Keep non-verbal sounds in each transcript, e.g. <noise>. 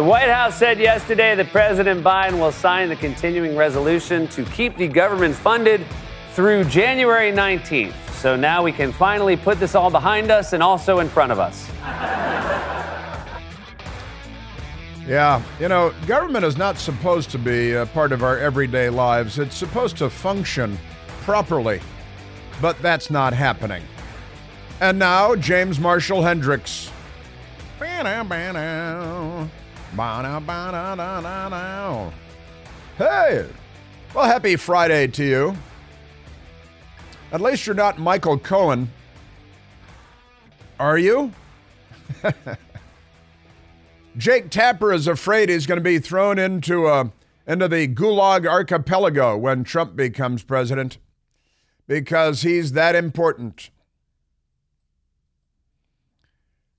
The White House said yesterday that President Biden will sign the continuing resolution to keep the government funded through January 19th. So now we can finally put this all behind us and also in front of us. Yeah, you know, government is not supposed to be a part of our everyday lives. It's supposed to function properly, but that's not happening. And now, James Marshall Hendrix. Hey! Well, happy Friday to you. At least you're not Michael Cohen. Are you? <laughs> Jake Tapper is afraid he's going to be thrown into a, uh, into the Gulag archipelago when Trump becomes president because he's that important.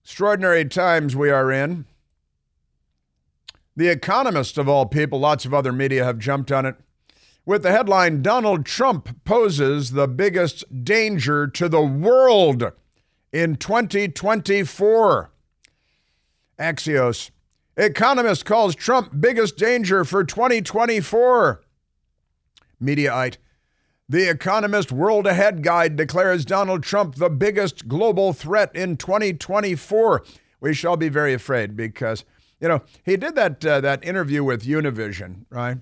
Extraordinary times we are in. The Economist, of all people, lots of other media have jumped on it, with the headline Donald Trump poses the biggest danger to the world in 2024. Axios. Economist calls Trump biggest danger for 2024. Mediaite. The Economist World Ahead Guide declares Donald Trump the biggest global threat in 2024. We shall be very afraid because, you know, he did that uh, that interview with Univision, right?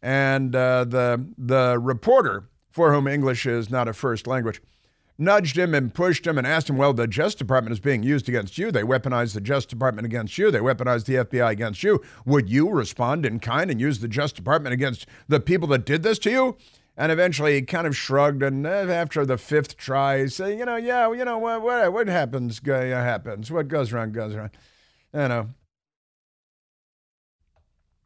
And uh, the the reporter, for whom English is not a first language, nudged him and pushed him and asked him, Well, the Justice Department is being used against you. They weaponized the Justice Department against you. They weaponized the FBI against you. Would you respond in kind and use the Justice Department against the people that did this to you? And eventually he kind of shrugged. And uh, after the fifth try, he said, You know, yeah, you know, what, what, what happens, happens. What goes around, goes around. You know.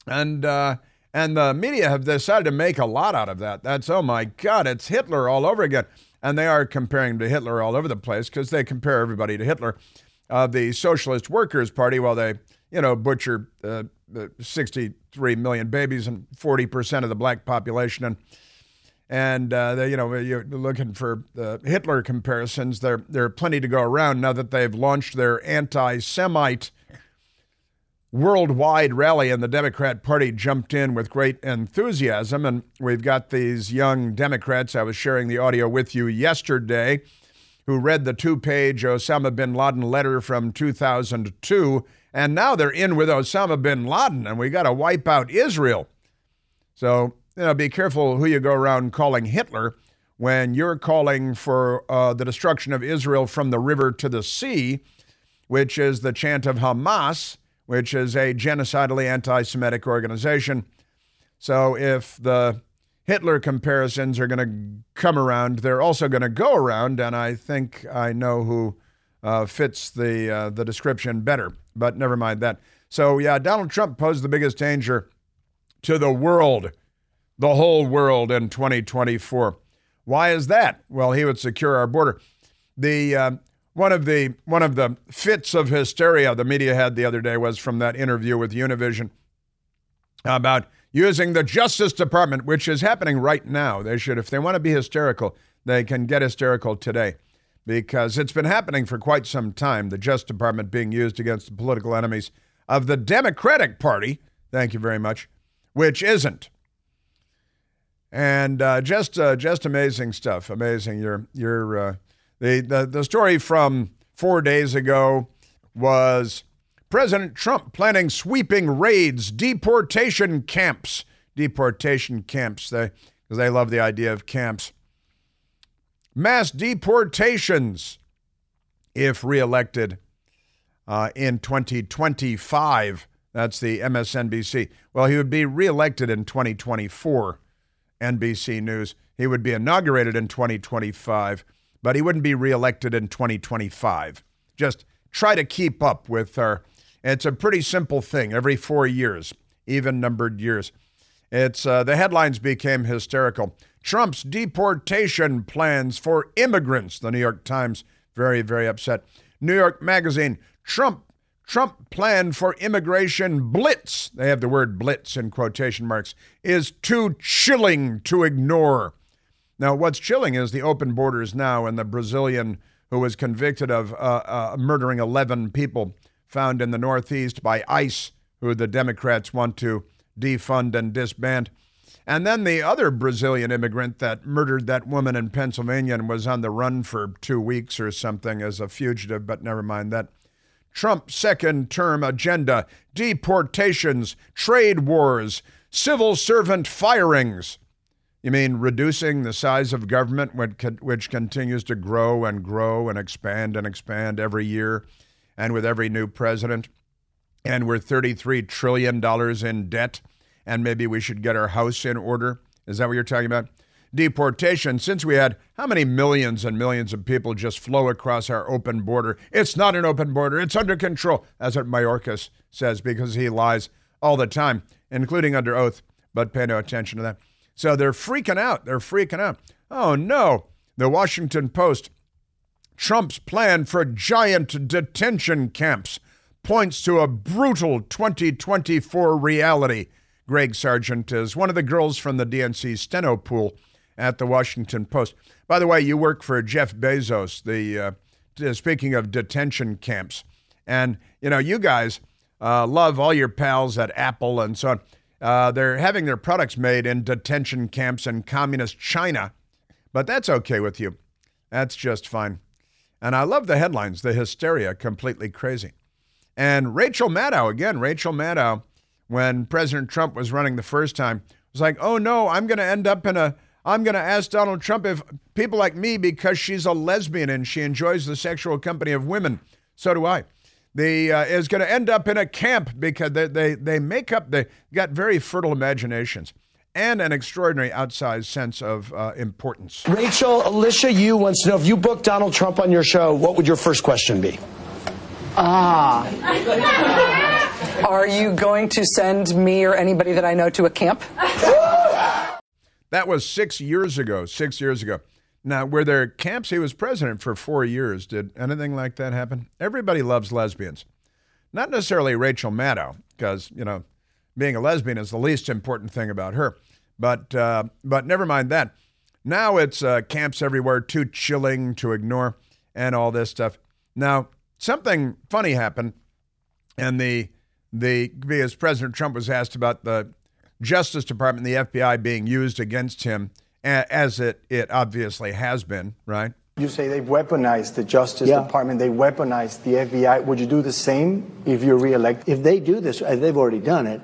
And, uh, and the media have decided to make a lot out of that. That's, oh my God, it's Hitler all over again and they are comparing to Hitler all over the place because they compare everybody to Hitler. Uh, the Socialist Workers Party, while they, you know, butcher uh, 63 million babies and 40 percent of the black population, and and uh, they, you know, you're looking for Hitler comparisons. There, there are plenty to go around now that they've launched their anti-Semite worldwide rally, and the Democrat Party jumped in with great enthusiasm. And we've got these young Democrats. I was sharing the audio with you yesterday who read the two page Osama bin Laden letter from 2002. And now they're in with Osama bin Laden, and we got to wipe out Israel. So, you know, be careful who you go around calling Hitler when you're calling for uh, the destruction of Israel from the river to the sea, which is the chant of Hamas which is a genocidally anti Semitic organization. So if the Hitler comparisons are going to come around, they're also going to go around, and I think I know who uh, fits the uh, the description better. But never mind that. So yeah, Donald Trump posed the biggest danger to the world, the whole world in 2024. Why is that? Well, he would secure our border. The uh, one of the one of the fits of hysteria the media had the other day was from that interview with Univision about using the Justice Department, which is happening right now. They should, if they want to be hysterical, they can get hysterical today because it's been happening for quite some time. The Justice Department being used against the political enemies of the Democratic Party. Thank you very much. Which isn't. And uh, just uh, just amazing stuff. Amazing. You're you're uh, the, the, the story from four days ago was President Trump planning sweeping raids, deportation camps. Deportation camps, they, because they love the idea of camps. Mass deportations if reelected uh, in 2025. That's the MSNBC. Well, he would be reelected in 2024, NBC News. He would be inaugurated in 2025 but he wouldn't be reelected in 2025. Just try to keep up with her. It's a pretty simple thing every four years, even numbered years. It's uh, the headlines became hysterical. Trump's deportation plans for immigrants. The New York Times very very upset. New York Magazine. Trump Trump plan for immigration blitz. They have the word blitz in quotation marks. Is too chilling to ignore. Now, what's chilling is the open borders now and the Brazilian who was convicted of uh, uh, murdering 11 people found in the Northeast by ICE, who the Democrats want to defund and disband. And then the other Brazilian immigrant that murdered that woman in Pennsylvania and was on the run for two weeks or something as a fugitive, but never mind that. Trump's second term agenda deportations, trade wars, civil servant firings. You mean reducing the size of government, which continues to grow and grow and expand and expand every year and with every new president? And we're $33 trillion in debt, and maybe we should get our house in order. Is that what you're talking about? deportation since we had how many millions and millions of people just flow across our open border. It's not an open border, it's under control. That's what Mayorkas says because he lies all the time, including under oath, but pay no attention to that. So they're freaking out. They're freaking out. Oh no. The Washington Post Trump's plan for giant detention camps points to a brutal 2024 reality. Greg Sargent is one of the girls from the DNC steno pool at the Washington Post. By the way, you work for Jeff Bezos, the uh, speaking of detention camps. And, you know, you guys uh, love all your pals at Apple and so on. Uh, they're having their products made in detention camps in communist China, but that's okay with you. That's just fine. And I love the headlines, the hysteria, completely crazy. And Rachel Maddow, again, Rachel Maddow, when President Trump was running the first time, was like, oh no, I'm going to end up in a I'm going to ask Donald Trump if people like me, because she's a lesbian and she enjoys the sexual company of women, so do I. The uh, is going to end up in a camp because they, they they make up they got very fertile imaginations and an extraordinary outsized sense of uh, importance. Rachel, Alicia, you wants to know if you booked Donald Trump on your show, what would your first question be? Ah. Are you going to send me or anybody that I know to a camp? That was six years ago. Six years ago. Now, were there camps? He was president for four years. Did anything like that happen? Everybody loves lesbians. Not necessarily Rachel Maddow, because, you know, being a lesbian is the least important thing about her. But, uh, but never mind that. Now it's uh, camps everywhere, too chilling to ignore, and all this stuff. Now, something funny happened, and the the because President Trump was asked about the Justice Department, the FBI being used against him, as it, it obviously has been, right? You say they've weaponized the Justice yeah. Department, they weaponized the FBI. Would you do the same if you're reelected? If they do this, uh, they've already done it.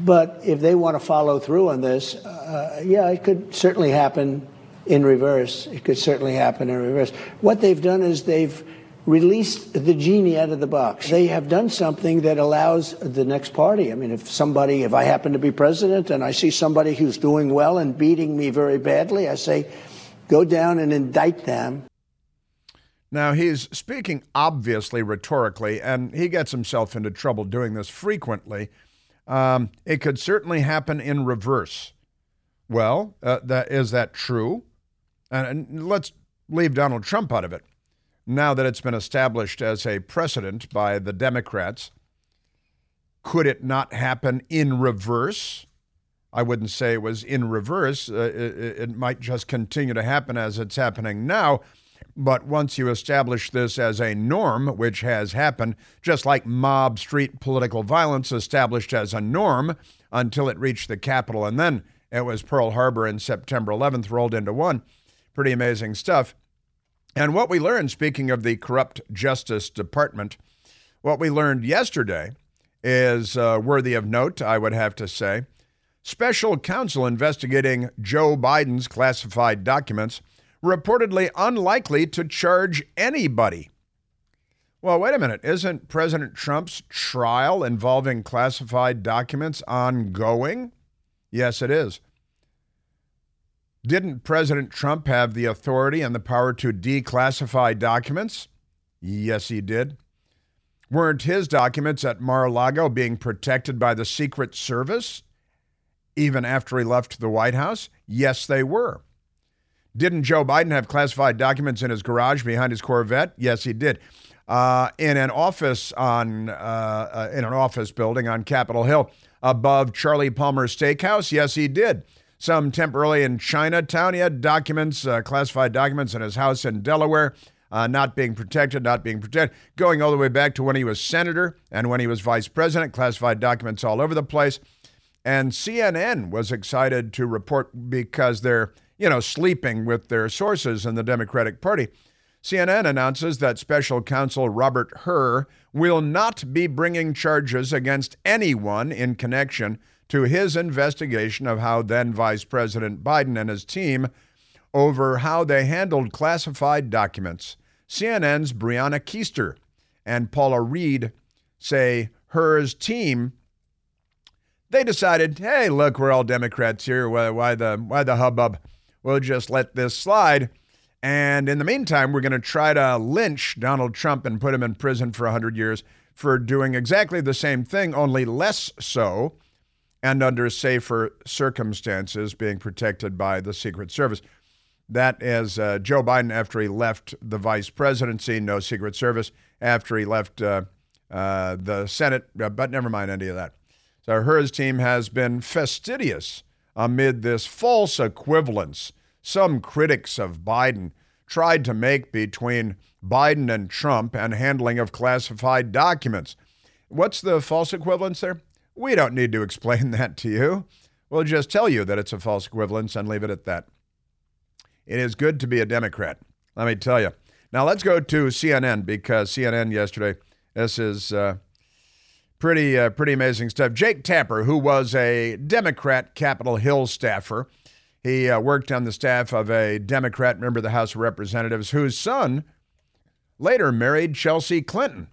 But if they want to follow through on this, uh, yeah, it could certainly happen in reverse. It could certainly happen in reverse. What they've done is they've released the genie out of the box. They have done something that allows the next party. I mean, if somebody, if I happen to be president and I see somebody who's doing well and beating me very badly, I say, go down and indict them. Now, he's speaking obviously rhetorically, and he gets himself into trouble doing this frequently. Um, it could certainly happen in reverse. Well, uh, that, is that true? And, and let's leave Donald Trump out of it now that it's been established as a precedent by the Democrats, could it not happen in reverse? I wouldn't say it was in reverse. Uh, it, it, might just continue to happen as it's happening now. But once you establish this as a norm, which has happened, just like mob street political violence established as a norm until it reached the Capitol, and then it was Pearl Harbor and September 11th rolled into one. Pretty amazing stuff. And what we learned, speaking of the corrupt Justice Department, what we learned yesterday is uh, worthy of note, I would have to say. Special counsel investigating Joe Biden's classified documents reportedly unlikely to charge anybody. Well, wait a minute. Isn't President Trump's trial involving classified documents ongoing? Yes, it is. Didn't President Trump have the authority and the power to declassify documents? Yes, he did. Weren't his documents at Mar a Lago being protected by the Secret Service even after he left the White House? Yes, they were. Didn't Joe Biden have classified documents in his garage behind his Corvette? Yes, he did. Uh, in an office on uh, uh, in an office building on Capitol Hill above Charlie Palmer's Steakhouse? Yes, he did some temporarily in Chinatown. He had documents, uh, classified documents in his house in Delaware. uh, not being protected, not being protected, going all the way back to when he was senator and when he was vice president, classified documents all over the place. And CNN was excited to report because they're, you know, sleeping with their sources in the Democratic Party. CNN announces that special counsel Robert Hur will not be bringing charges against anyone in connection to his investigation of how then Vice President Biden and his team over how they handled classified documents. CNN's Brianna Keister and Paula Reed say Hur's team they decided, hey, look, we're all Democrats here. Why, why the why the hubbub? We'll just let this slide. And in the meantime, we're going to try to lynch Donald Trump and put him in prison for 100 years for doing exactly the same thing, only less so, and under safer circumstances, being protected by the Secret Service. That is uh, Joe Biden after he left the vice presidency, no Secret Service, after he left uh, uh, the Senate, uh, but never mind any of that. So Hur's team has been fastidious amid this false equivalence some critics of Biden tried to make between Biden and Trump and handling of classified documents. What's the false equivalence there? We don't need to explain <laughs> that to you. We'll just tell you that it's a false equivalence and leave it at that. It is good to be a Democrat, let me tell you. Now let's go to CNN because CNN yesterday, this is uh, pretty uh, pretty amazing stuff. Jake Tapper, who was a Democrat Capitol Hill staffer, he uh, worked on the staff of a Democrat member of the House of Representatives whose son later married Chelsea Clinton.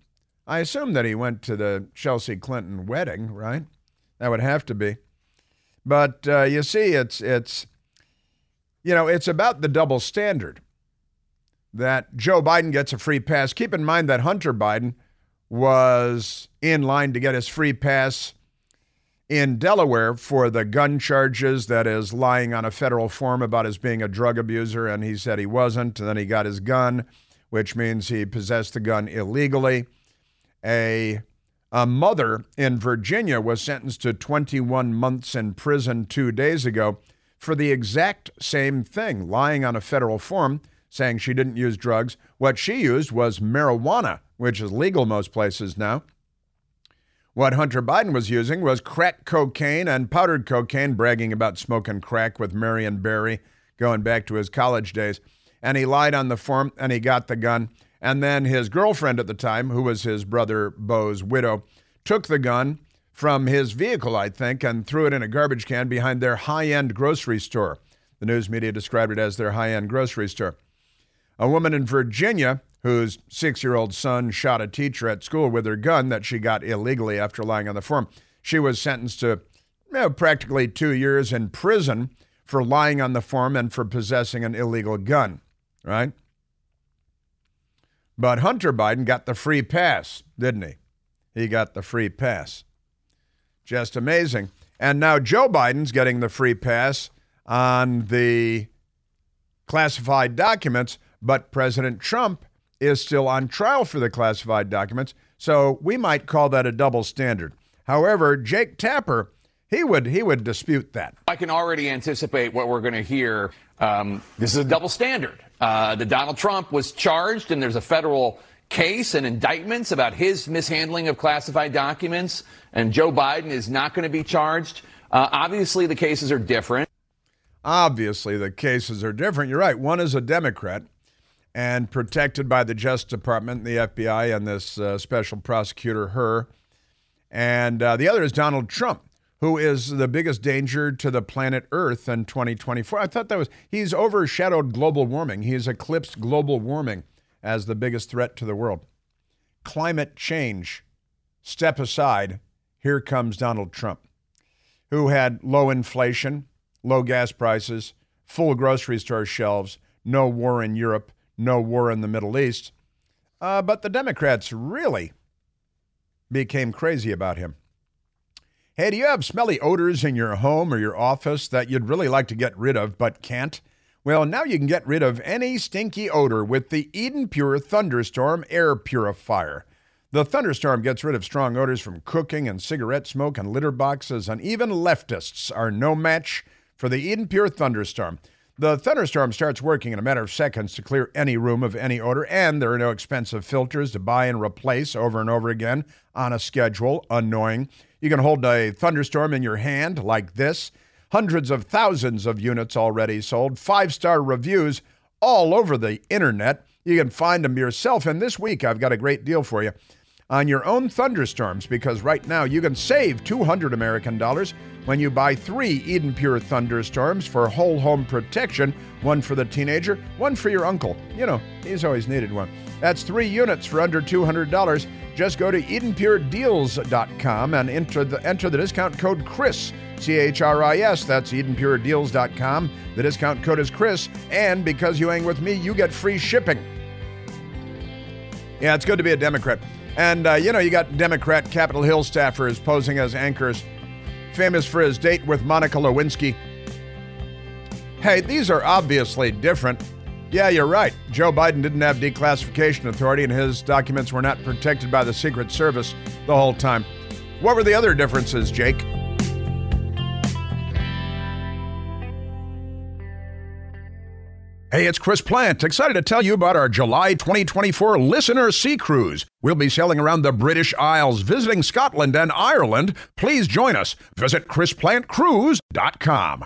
I assume that he went to the Chelsea Clinton wedding, right? That would have to be. But uh, you see, it's it's you know it's about the double standard that Joe Biden gets a free pass. Keep in mind that Hunter Biden was in line to get his free pass in Delaware for the gun charges that is lying on a federal form about his being a drug abuser, and he said he wasn't. And then he got his gun, which means he possessed the gun illegally. A, a mother in Virginia was sentenced to 21 months in prison two days ago for the exact same thing, lying on a federal form saying she didn't use drugs. What she used was marijuana which is legal most places now. What Hunter Biden was using was crack cocaine and powdered cocaine, bragging about smoking crack with Marion Barry going back to his college days. And he lied on the form and he got the gun. And then his girlfriend at the time, who was his brother Beau's widow, took the gun from his vehicle, I think, and threw it in a garbage can behind their high end grocery store. The news media described it as their high end grocery store. A woman in Virginia whose six year old son shot a teacher at school with her gun that she got illegally after lying on the form. She was sentenced to you know, practically two years in prison for lying on the form and for possessing an illegal gun, right? But Hunter Biden got the free pass, didn't he? He got the free pass. Just amazing. And now Joe Biden's getting the free pass on the classified documents, but President Trump is still on trial for the classified documents, so we might call that a double standard. However, Jake Tapper, he would he would dispute that. I can already anticipate what we're going to hear. Um, this is a double standard. Uh, that Donald Trump was charged, and there's a federal case and indictments about his mishandling of classified documents, and Joe Biden is not going to be charged. Uh, obviously, the cases are different. Obviously, the cases are different. You're right. One is a Democrat and protected by the Justice Department, the FBI, and this uh, special prosecutor, Hur. And uh, the other is Donald Trump, who is the biggest danger to the planet Earth in 2024. I thought that was, he's overshadowed global warming. He's eclipsed global warming as the biggest threat to the world. Climate change, step aside, here comes Donald Trump, who had low inflation, low gas prices, full grocery store shelves, no war in Europe no war in the Middle East. Uh, but the Democrats really became crazy about him. Hey, do you have smelly odors in your home or your office that you'd really like to get rid of but can't? Well, now you can get rid of any stinky odor with the Eden Pure Thunderstorm Air Purifier. The Thunderstorm gets rid of strong odors from cooking and cigarette smoke and litter boxes, and even leftists are no match for the Eden Pure Thunderstorm. The thunderstorm starts working in a matter of seconds to clear any room of any odor, and there are no expensive filters to buy and replace over and over again on a schedule. Annoying. You can hold a thunderstorm in your hand like this. Hundreds of thousands of units already sold, five star reviews all over the internet. You can find them yourself. And this week, I've got a great deal for you on your own thunderstorms because right now you can save 200 American dollars when you buy three Eden Pure thunderstorms for whole home protection one for the teenager, one for your uncle. You know, he's always needed one. That's three units for under $200. Just go to EdenPureDeals.com and enter the, enter the discount code CHRIS, C H R I S. That's EdenPureDeals.com. The discount code is CHRIS, and because you hang with me, you get free shipping. Yeah, it's good to be a Democrat. And, uh, you know, you got Democrat Capitol Hill staffers posing as anchors, famous for his date with Monica Lewinsky. Hey, these are obviously different. Yeah, you're right. Joe Biden didn't have declassification authority, and his documents were not protected by the Secret Service the whole time. What were the other differences, Jake? Hey, it's Chris Plante. Excited to tell you about our July 2024 Listener Sea Cruise. We'll be sailing around the British Isles, visiting Scotland and Ireland. Please join us. Visit ChrisPlanteCruise.com.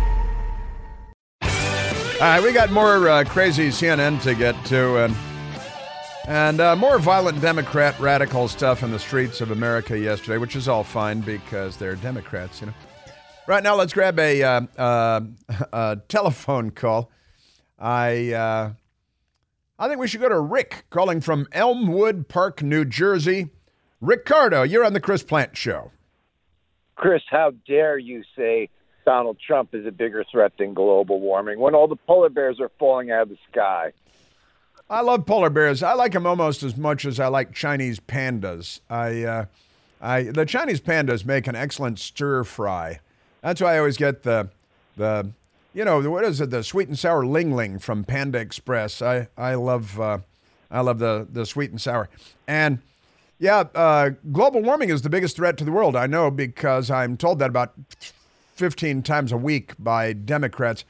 All right, we got more uh, crazy CNN to get to, and and uh, more violent Democrat radical stuff in the streets of America yesterday, which is all fine because they're Democrats, you know. Right now, let's grab a, uh, uh, <laughs> a telephone call. I uh, I think we should go to Rick calling from Elmwood Park, New Jersey. Ricardo, you're on the Chris Plante Show. Chris, how dare you say Donald Trump is a bigger threat than global warming when all the polar bears are falling out of the sky? I love polar bears. I like them almost as much as I like Chinese pandas. I, uh, I the Chinese pandas make an excellent stir fry. That's why I always get the, the, you know, what is it? The sweet and sour ling ling from Panda Express. I, I love, uh, I love the the sweet and sour. And yeah, uh, global warming is the biggest threat to the world. I know because I'm told that about 15 times a week by Democrats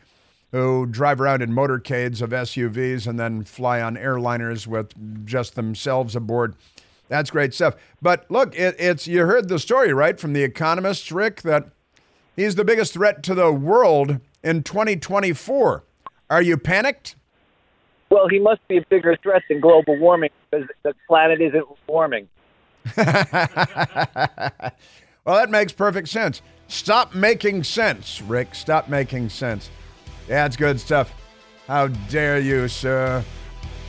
who drive around in motorcades of SUVs and then fly on airliners with just themselves aboard. That's great stuff. But look, it, it's you heard the story right from the Economist, Rick, that he's the biggest threat to the world in 2024. Are you panicked? Well, he must be a bigger threat than global warming because the planet isn't warming. <laughs> well, that makes perfect sense. Stop making sense, Rick. Stop making sense. Yeah, it's good stuff. How dare you, sir?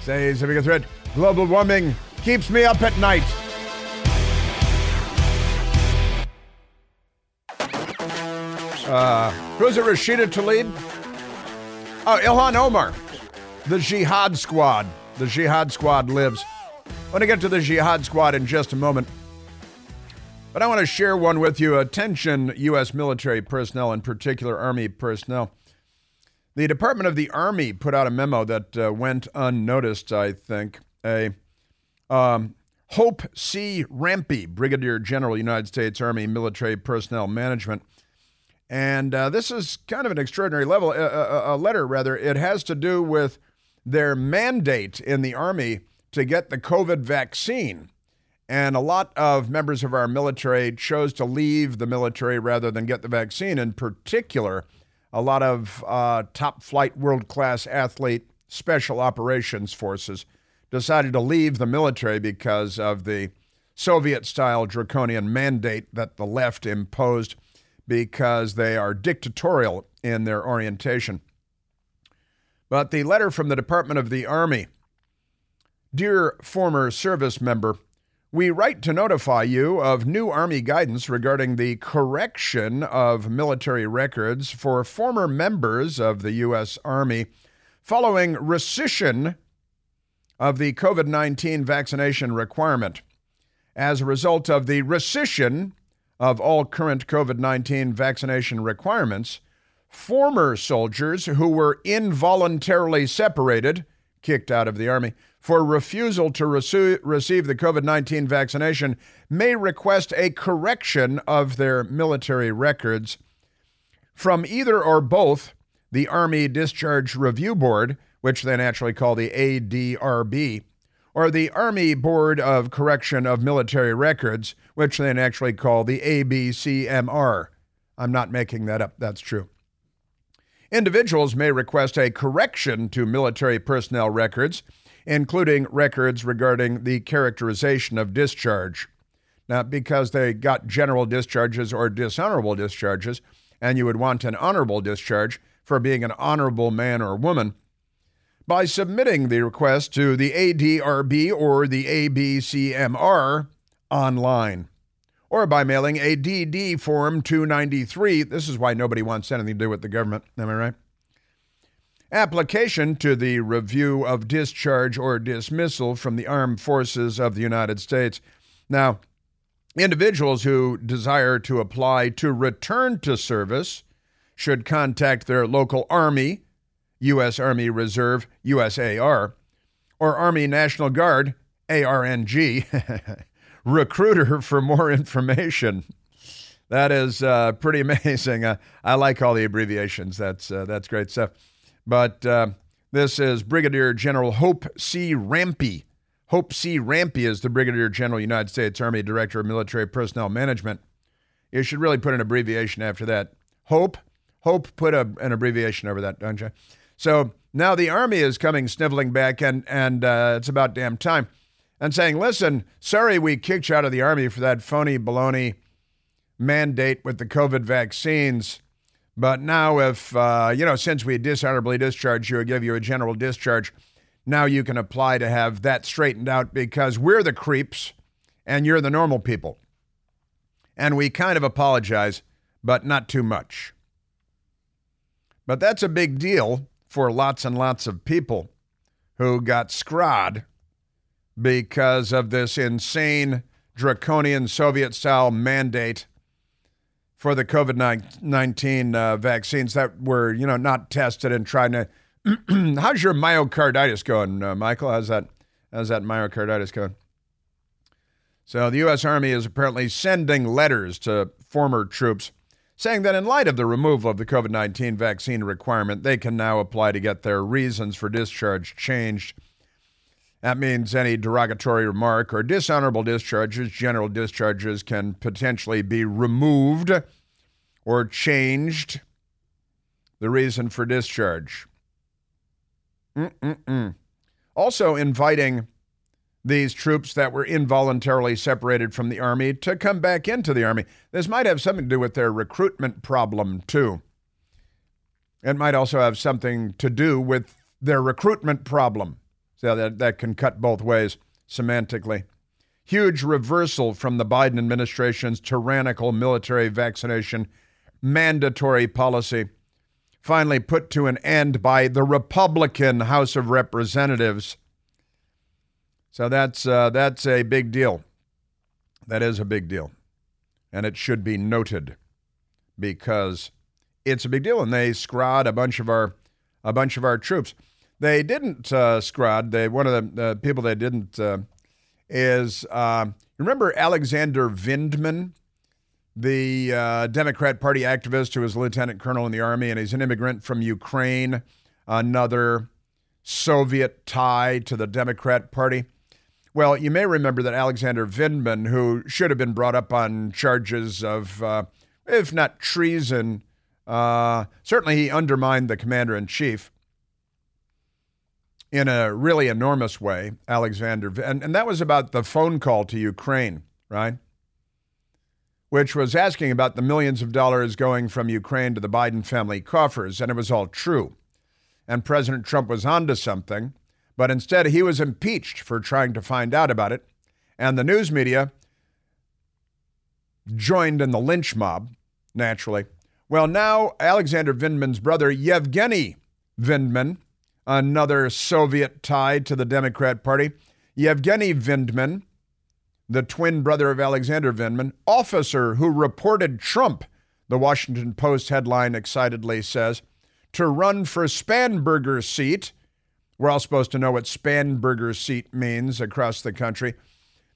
Say he's a threat. Global warming keeps me up at night. Uh, who's it, Rashida Tlaib? Oh, Ilhan Omar. The Jihad Squad. The Jihad Squad lives. I want to get to the Jihad Squad in just a moment. But I want to share one with you. Attention, U.S. military personnel, in particular Army personnel. The Department of the Army put out a memo that uh, went unnoticed, I think. A um, Hope C. Rampy, Brigadier General, United States Army Military Personnel Management. And uh, this is kind of an extraordinary level, a, a, a letter rather. It has to do with their mandate in the Army to get the COVID vaccine. And a lot of members of our military chose to leave the military rather than get the vaccine. In particular, a lot of uh, top flight, world class athlete, special operations forces decided to leave the military because of the Soviet style draconian mandate that the left imposed because they are dictatorial in their orientation. But the letter from the Department of the Army Dear former service member, we write to notify you of new Army guidance regarding the correction of military records for former members of the U.S. Army following rescission of the COVID 19 vaccination requirement. As a result of the rescission of all current COVID 19 vaccination requirements, former soldiers who were involuntarily separated, kicked out of the Army, for refusal to receive the COVID 19 vaccination may request a correction of their military records from either or both the Army Discharge Review Board, which they naturally call the ADRB, or the Army Board of Correction of Military Records, which they naturally call the ABCMR. I'm not making that up, that's true. Individuals may request a correction to military personnel records, including records regarding the characterization of discharge. Now, because they got general discharges or dishonorable discharges, and you would want an honorable discharge for being an honorable man or woman, by submitting the request to the ADRB or the ABCMR online or by mailing a DD Form 293. This is why nobody wants anything to do with the government. Am I right? Application to the review of discharge or dismissal from the armed forces of the United States. Now, individuals who desire to apply to return to service should contact their local Army, U.S. Army Reserve, USAR, or Army National Guard, ARNG, <laughs> recruiter <laughs> for more information. That is uh, pretty <laughs> amazing. Uh, I like all the abbreviations. That's uh, that's great stuff. But uh, this is Brigadier General Hope C. Rampy. Hope C. Rampy is the Brigadier General, United States Army Director of Military Personnel Management. You should really put an abbreviation after that. Hope, Hope, put a, an abbreviation over that, don't you? So now the Army is coming sniveling back, and and uh, it's about damn time, and saying, "Listen, sorry we kicked you out of the Army for that phony baloney mandate with the COVID vaccines." But now, if, uh, you know, since we dishonorably discharged you or give you a general discharge, now you can apply to have that straightened out because we're the creeps and you're the normal people. And we kind of apologize, but not too much. But that's a big deal for lots and lots of people who got scrod because of this insane draconian Soviet style mandate for the COVID 19 uh, vaccines that were, you know, not tested and trying to. <clears throat> How's your myocarditis going, uh, Michael? How's that? How's that myocarditis going? So the U.S. Army is apparently sending letters to former troops saying that in light of the removal of the COVID 19 vaccine requirement, they can now apply to get their reasons for discharge changed. That means any derogatory remark or dishonorable discharges, general discharges, can potentially be removed or changed. The reason for discharge. Mm-mm-mm. Also, inviting these troops that were involuntarily separated from the Army to come back into the Army. This might have something to do with their recruitment problem, too. It might also have something to do with their recruitment problem. So that, that can cut both ways semantically. Huge reversal from the Biden administration's tyrannical military vaccination mandatory policy, finally put to an end by the Republican House of Representatives. So that's, uh, that's a big deal. That is a big deal. And it should be noted because it's a big deal. And they scrod a bunch of our, a bunch of our troops. They didn't uh, scrod. They one of the uh, people they didn't uh, is uh, remember Alexander Vindman, the uh, Democrat Party activist who was a lieutenant colonel in the army, and he's an immigrant from Ukraine, another Soviet tie to the Democrat Party. Well, you may remember that Alexander Vindman, who should have been brought up on charges of, uh, if not treason, certainly he undermined the commander in chief in a really enormous way, Alexander. And, and that was about the phone call to Ukraine, right? Which was asking about the millions of dollars going from Ukraine to the Biden family coffers. And it was all true. And President Trump was onto something. But instead, he was impeached for trying to find out about it. And the news media joined in the lynch mob, naturally. Well, now Alexander Vindman's brother, Yevgeny Vindman, another Soviet tie to the Democrat Party. Yevgeny Vindman, the twin brother of Alexander Vindman, officer who reported Trump, the Washington Post headline excitedly says, to run for Spanberger's seat. We're all supposed to know what Spanberger's seat means across the country.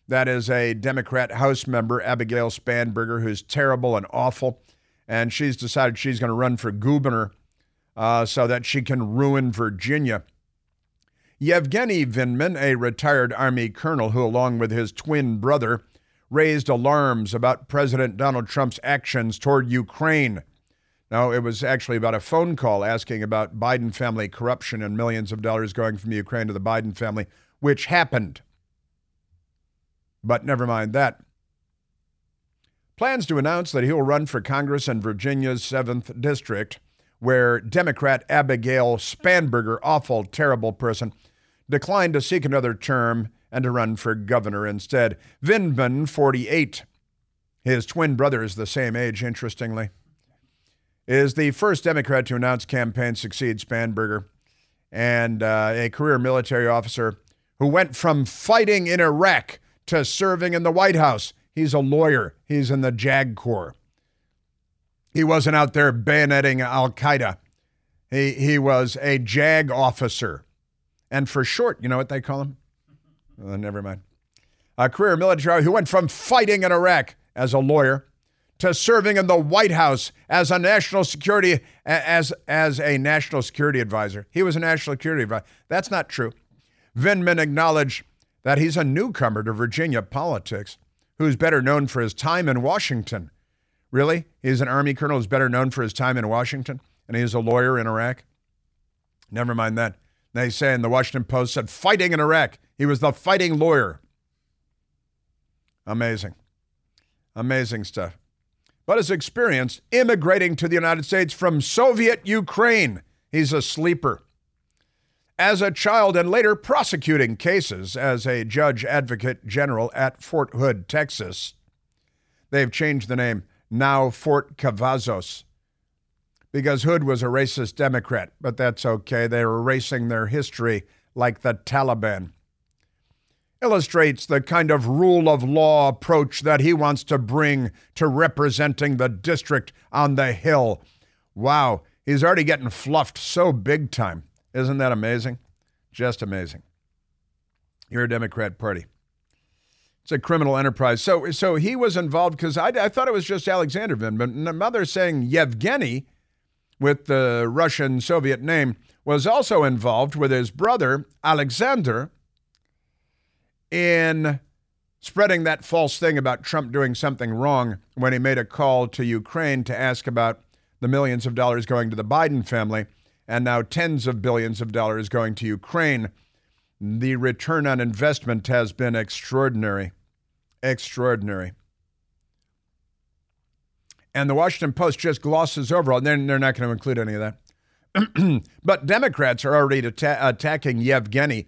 That is a Democrat House member, Abigail Spanberger, who's terrible and awful. And she's decided she's going to run for governor uh, so that she can ruin Virginia. Yevgeny Vindman, a retired Army colonel who, along with his twin brother, raised alarms about President Donald Trump's actions toward Ukraine. No, it was actually about a phone call asking about Biden family corruption and millions of dollars going from Ukraine to the Biden family, which happened. But never mind that. Plans to announce that he will run for Congress in Virginia's 7th District, where Democrat Abigail Spanberger, awful, terrible person, declined to seek another term and to run for governor instead. Vindman, 48, his twin brother is the same age, interestingly, is the first Democrat to announce campaign succeed Spanberger and uh, a career military officer who went from fighting in Iraq to serving in the White House. He's a lawyer, he's in the JAG Corps. He wasn't out there bayoneting Al Qaeda. He, he was a JAG officer. And for short, you know what they call him? Uh, never mind. A career military who went from fighting in Iraq as a lawyer to serving in the White House as a national security as as a national security advisor. He was a national security advisor. That's not true. Vindman acknowledged that he's a newcomer to Virginia politics who's better known for his time in Washington. Really? He's an Army colonel who's better known for his time in Washington, and he's a lawyer in Iraq? Never mind that. They say in the Washington Post said fighting in Iraq. He was the fighting lawyer. Amazing. Amazing stuff. But his experience immigrating to the United States from Soviet Ukraine, he's a sleeper as a child and later prosecuting cases as a judge advocate general at Fort Hood, Texas. They've changed the name now Fort Cavazos because Hood was a racist Democrat, but that's okay. They're erasing their history like the Taliban. Illustrates the kind of rule of law approach that he wants to bring to representing the district on the Hill. Wow, he's already getting fluffed so big time. Isn't that amazing? Just amazing. You're a Democrat Party. It's a criminal enterprise. So, so he was involved because I, I, thought it was just Alexander Vin, but mother saying Yevgeny, with the Russian Soviet name, was also involved with his brother Alexander in spreading that false thing about Trump doing something wrong when he made a call to Ukraine to ask about the millions of dollars going to the Biden family and now tens of billions of dollars going to Ukraine. The return on investment has been extraordinary. Extraordinary. And the Washington Post just glosses over all. They're, they're not going to include any of that. <clears throat> but Democrats are already atta- attacking Yevgeny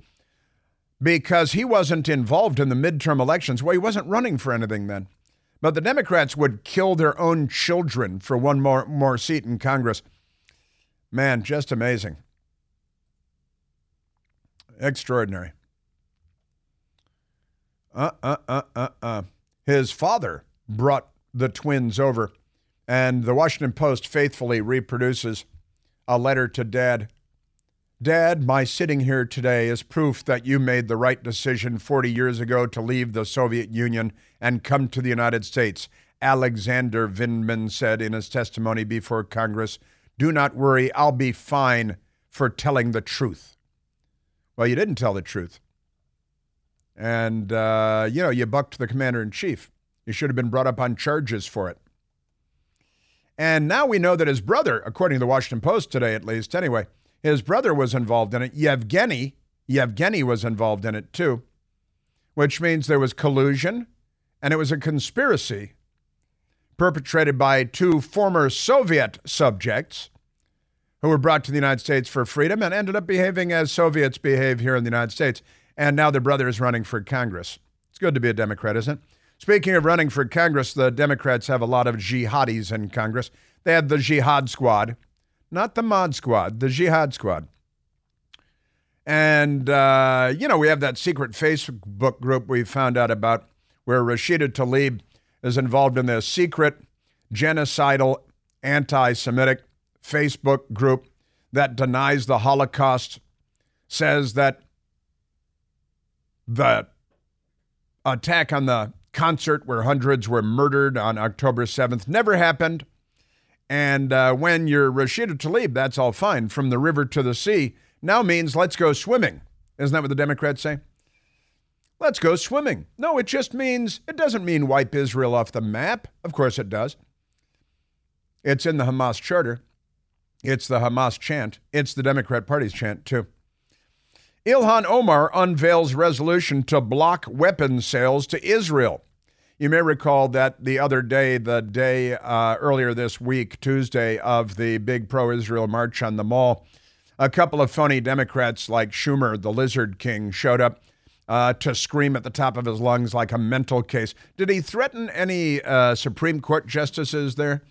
because he wasn't involved in the midterm elections. Well, he wasn't running for anything then. But the Democrats would kill their own children for one more, more seat in Congress. Man, just amazing. Extraordinary. Uh, uh, uh, uh, uh. His father brought the twins over, and the Washington Post faithfully reproduces a letter to dad. Dad, my sitting here today is proof that you made the right decision 40 years ago to leave the Soviet Union and come to the United States. Alexander Vindman said in his testimony before Congress do not worry, I'll be fine for telling the truth. Well, you didn't tell the truth. And, uh, you know, you bucked the commander in chief. You should have been brought up on charges for it. And now we know that his brother, according to the Washington Post today at least, anyway, his brother was involved in it. Yevgeny, Yevgeny was involved in it too, which means there was collusion and it was a conspiracy perpetrated by two former Soviet subjects who were brought to the United States for freedom and ended up behaving as Soviets behave here in the United States. And now their brother is running for Congress. It's good to be a Democrat, isn't it? Speaking of running for Congress, the Democrats have a lot of jihadis in Congress. They had the Jihad Squad, not the Mod Squad, the Jihad Squad. And, uh, you know, we have that secret Facebook group we found out about where Rashida Tlaib is involved in this secret genocidal anti Semitic Facebook group that denies the Holocaust, says that the attack on the concert where hundreds were murdered on October 7th never happened. And uh, when you're Rashida Tlaib, that's all fine. From the river to the sea, now means let's go swimming. Isn't that what the Democrats say? Let's go swimming. No, it just means, it doesn't mean wipe Israel off the map. Of course it does. It's in the Hamas charter. It's the Hamas chant. It's the Democrat Party's chant, too. Ilhan Omar unveils resolution to block weapons sales to Israel. You may recall that the other day, the day uh, earlier this week, Tuesday, of the big pro Israel march on the mall, a couple of phony Democrats like Schumer, the Lizard King, showed up uh, to scream at the top of his lungs like a mental case. Did he threaten any uh, Supreme Court justices there?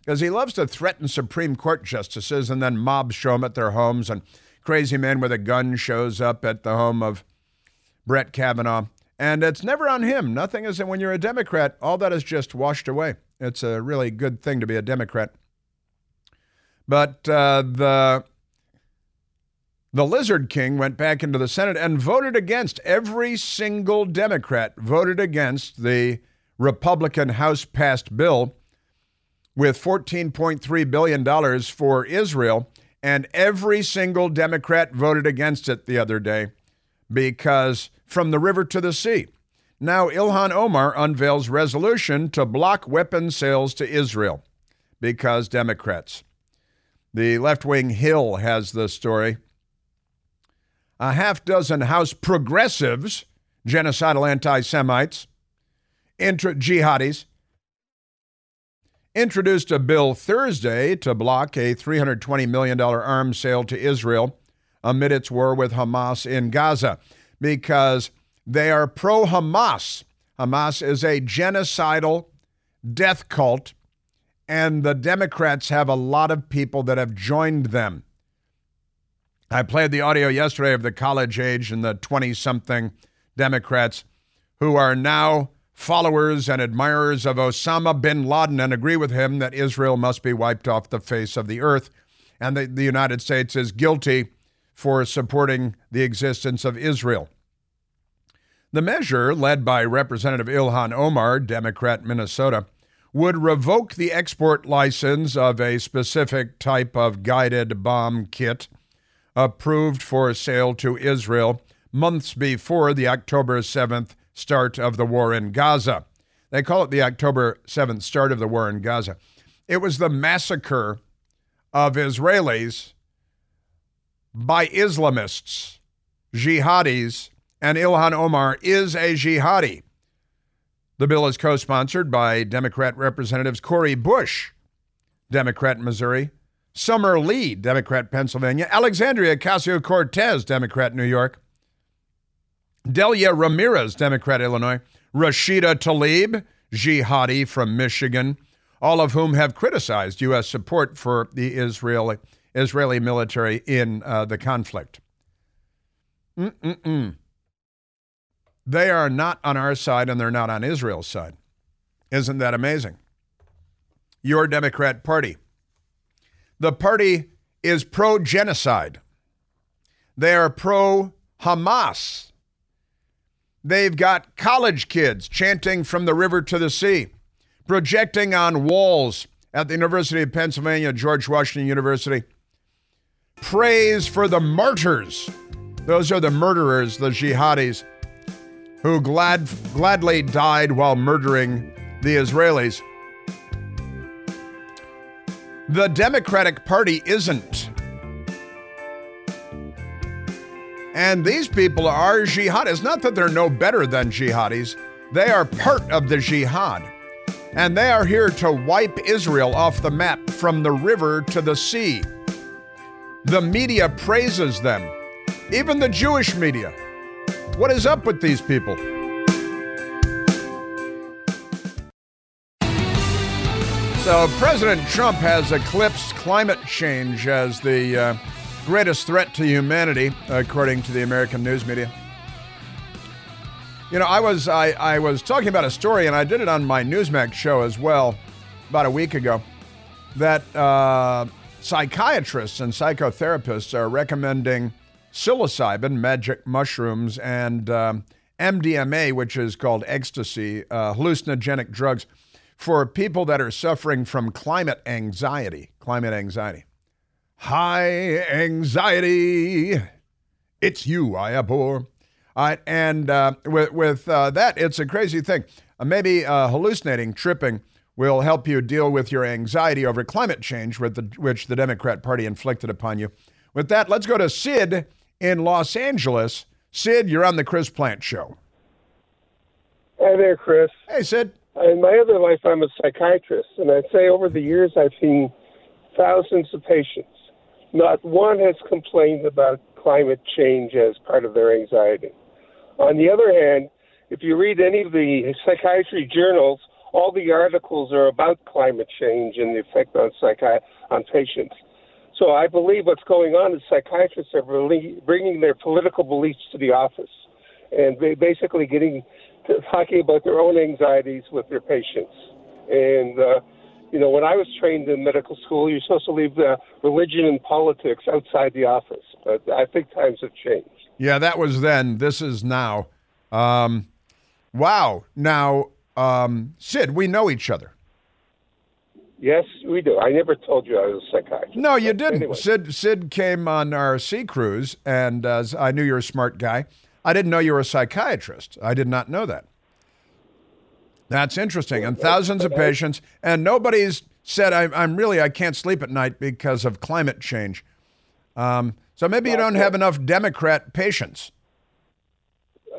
Because he loves to threaten Supreme Court justices and then mobs show them at their homes and crazy man with a gun shows up at the home of Brett Kavanaugh. And it's never on him. Nothing is, when you're a Democrat, all that is just washed away. It's a really good thing to be a Democrat. But uh, the the Lizard King went back into the Senate and voted against every single Democrat, voted against the Republican House passed bill with $14.3 billion for Israel. And every single Democrat voted against it the other day because from the river to the sea. Now, Ilhan Omar unveils resolution to block weapon sales to Israel because Democrats. The left wing Hill has the story a half dozen House progressives, genocidal anti Semites, intra- jihadis, introduced a bill Thursday to block a $320 million arms sale to Israel amid its war with Hamas in Gaza because they are pro Hamas. Hamas is a genocidal death cult, and the Democrats have a lot of people that have joined them. I played the audio yesterday of the college age and the 20 something Democrats who are now followers and admirers of Osama bin Laden and agree with him that Israel must be wiped off the face of the earth and that the United States is guilty for supporting the existence of Israel. The measure, led by Representative Ilhan Omar, Democrat, Minnesota, would revoke the export license of a specific type of guided bomb kit approved for sale to Israel months before the October 7th start of the war in Gaza. They call it the October 7th start of the war in Gaza. It was the massacre of Israelis by Islamists, jihadis, and Ilhan Omar is a jihadi. The bill is co sponsored by Democrat Representatives Cori Bush, Democrat Missouri, Summer Lee, Democrat, Pennsylvania. Alexandria Ocasio Cortez, Democrat, New York. Delia Ramirez, Democrat, Illinois. Rashida Tlaib, jihadi from Michigan, all of whom have criticized U.S. support for the Israeli, Israeli military in uh, the conflict. Mm-mm-mm. They are not on our side and they're not on Israel's side. Isn't that amazing? Your Democrat Party the party is pro genocide. They are pro Hamas. They've got college kids chanting from the river to the sea, projecting on walls at the University of Pennsylvania, George Washington University. Praise for the martyrs. Those are the murderers, the jihadis, who glad, gladly died while murdering the Israelis. The Democratic Party isn't. And these people are jihadis. Not that they're no better than jihadis, they are part of the jihad. And they are here to wipe Israel off the map from the river to the sea. The media praises them, even the Jewish media. What is up with these people? So President Trump has eclipsed climate change as the uh, greatest threat to humanity, according to the American news media. You know, I was I, I was talking about a story, and I did it on my Newsmax show as well, about a week ago, that uh, psychiatrists and psychotherapists are recommending psilocybin, magic mushrooms, and um, MDMA, which is called ecstasy, uh, hallucinogenic drugs, for people that are suffering from climate anxiety. Climate anxiety. High anxiety. It's you I abhor. All right, and uh, with, with uh, that, it's a crazy thing. Uh, maybe uh, hallucinating, tripping, will help you deal with your anxiety over climate change, with the, which the Democrat Party inflicted upon you. With that, let's go to Sid in Los Angeles. Sid, you're on the Chris Plante Show. Hi there, Chris. Hey, Sid. In my other life, I'm a psychiatrist, and I'd say over the years, I've seen thousands of patients. Not one has complained about climate change as part of their anxiety. On the other hand, if you read any of the psychiatry journals, all the articles are about climate change and the effect on psychi- on patients. So I believe what's going on is psychiatrists are really bringing their political beliefs to the office and they basically getting talking about their own anxieties with their patients. And uh, you know, when I was trained in medical school, you're supposed to leave the religion and politics outside the office. But I think times have changed. Yeah, that was then. This is now. Um, wow. Now, um, Sid, we know each other. Yes, we do. I never told you I was a psychiatrist. No, you didn't. Anyway. Sid Sid came on our sea cruise, and uh, I knew you're a smart guy. I didn't know you were a psychiatrist. I did not know that. That's interesting. And thousands of patients, and nobody's said, I, am really, I can't sleep at night because of climate change. Um, so maybe you don't have enough Democrat patients.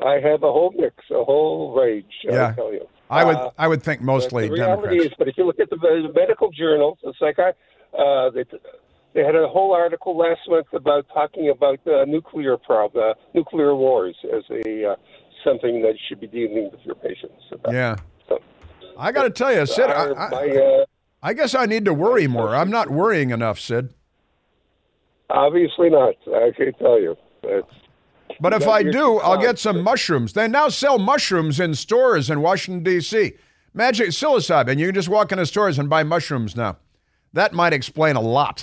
I have a whole mix, a whole rage. Yeah. I tell you. I would, Uh, I would think mostly the reality Democrats. is, but if you look at the, the medical journals, it's like I, uh, they, they had a whole article last month about talking about uh, nuclear problem, uh, nuclear wars as a uh, something that you should be dealing with your patients. About. Yeah. I got to tell you, Sid, I, I, uh, I guess I need to worry more. I'm not worrying enough, Sid. obviously not. I can't tell you. It's, But if I do, I'll get some mushrooms. They now sell mushrooms in stores in Washington, D.C. Magic psilocybin. You can just walk into stores and buy mushrooms now. That might explain a lot.